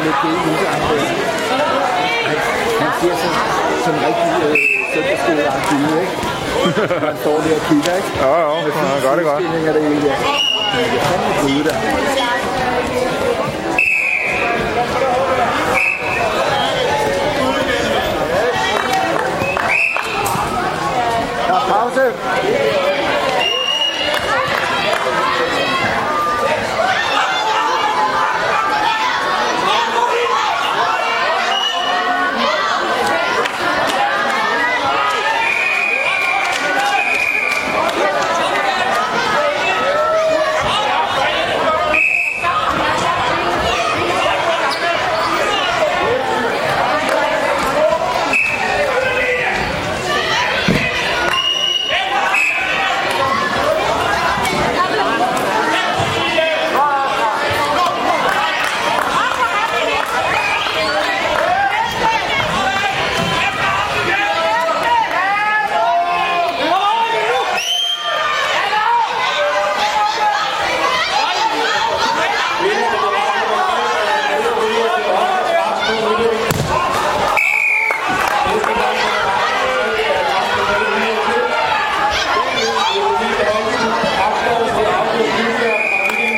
er lidt det i han, han siger sådan, sådan rigtig øh, søndagsskoleagtig ud, ikke? Han står der og kigger, ikke? Jo, jo, det er godt, det er godt. Det er det hele, ja. Men det er fandme gryde der. Der er pause.